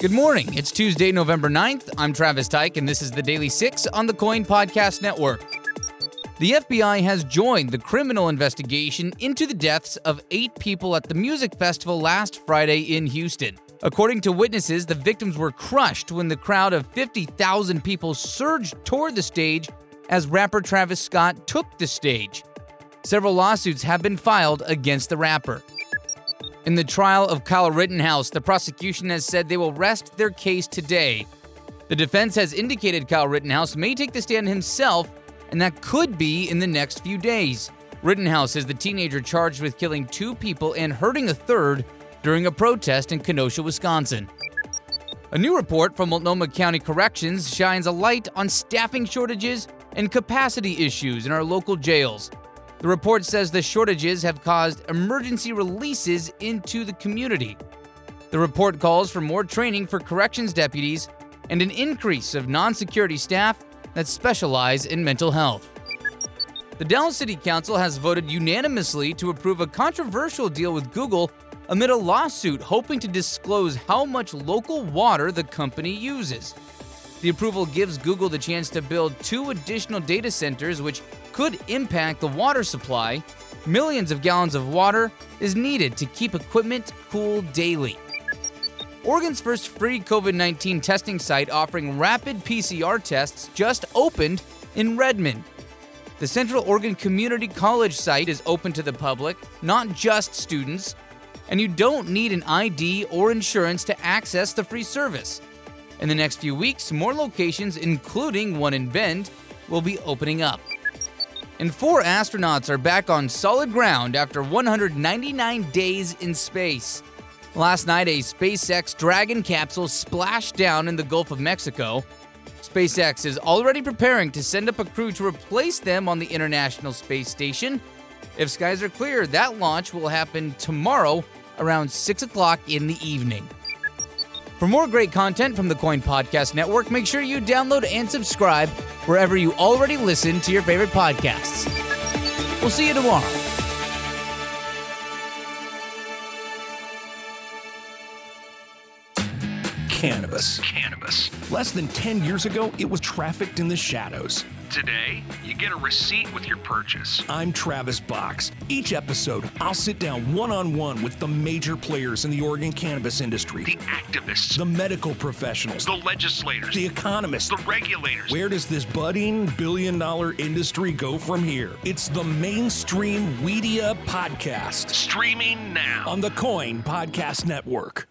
Good morning. It's Tuesday, November 9th. I'm Travis Tyke, and this is the Daily Six on the KOIN Podcast Network. The FBI has joined the criminal investigation into the deaths of eight people at the music festival last Friday in Houston. According to witnesses, the victims were crushed when the crowd of 50,000 people surged toward the stage as rapper Travis Scott took the stage. Several lawsuits have been filed against the rapper. In the trial of Kyle Rittenhouse, the prosecution has said they will rest their case today. The defense has indicated Kyle Rittenhouse may take the stand himself, and that could be in the next few days. Rittenhouse is the teenager charged with killing two people and hurting a third during a protest in Kenosha, Wisconsin. A new report from Multnomah County Corrections shines a light on staffing shortages and capacity issues in our local jails. The report says the shortages have caused emergency releases into the community. The report calls for more training for corrections deputies and an increase of non security staff that specialize in mental health. The Dalles City Council has voted unanimously to approve a controversial deal with Google amid a lawsuit hoping to disclose how much local water the company uses. The approval gives Google the chance to build two additional data centers, which could impact the water supply. Millions of gallons of water is needed to keep equipment cool daily. Oregon's first free COVID 19 testing site offering rapid PCR tests just opened in Redmond. The Central Oregon Community College site is open to the public, not just students, and you don't need an ID or insurance to access the free service. In the next few weeks, more locations, including one in Bend, will be opening up. And four astronauts are back on solid ground after 199 days in space. Last night, a SpaceX Dragon capsule splashed down in the Gulf of Mexico. SpaceX is already preparing to send up a crew to replace them on the International Space Station. If skies are clear, that launch will happen tomorrow around 6 o'clock in the evening. For more great content from the KOIN Podcast Network, make sure you download and subscribe wherever you already listen to your favorite podcasts. We'll see you tomorrow. Cannabis. Cannabis. Less than 10 years ago, it was trafficked in the shadows. Today, you get a receipt with your purchase. I'm Travis Box. Each episode, I'll sit down one on one with the major players in the Oregon cannabis industry The activists, the medical professionals, the legislators, the economists. the regulators. Where does this budding billion dollar industry go from here? It's the Mainstream Media Podcast Streaming now. on the KOIN Podcast Network.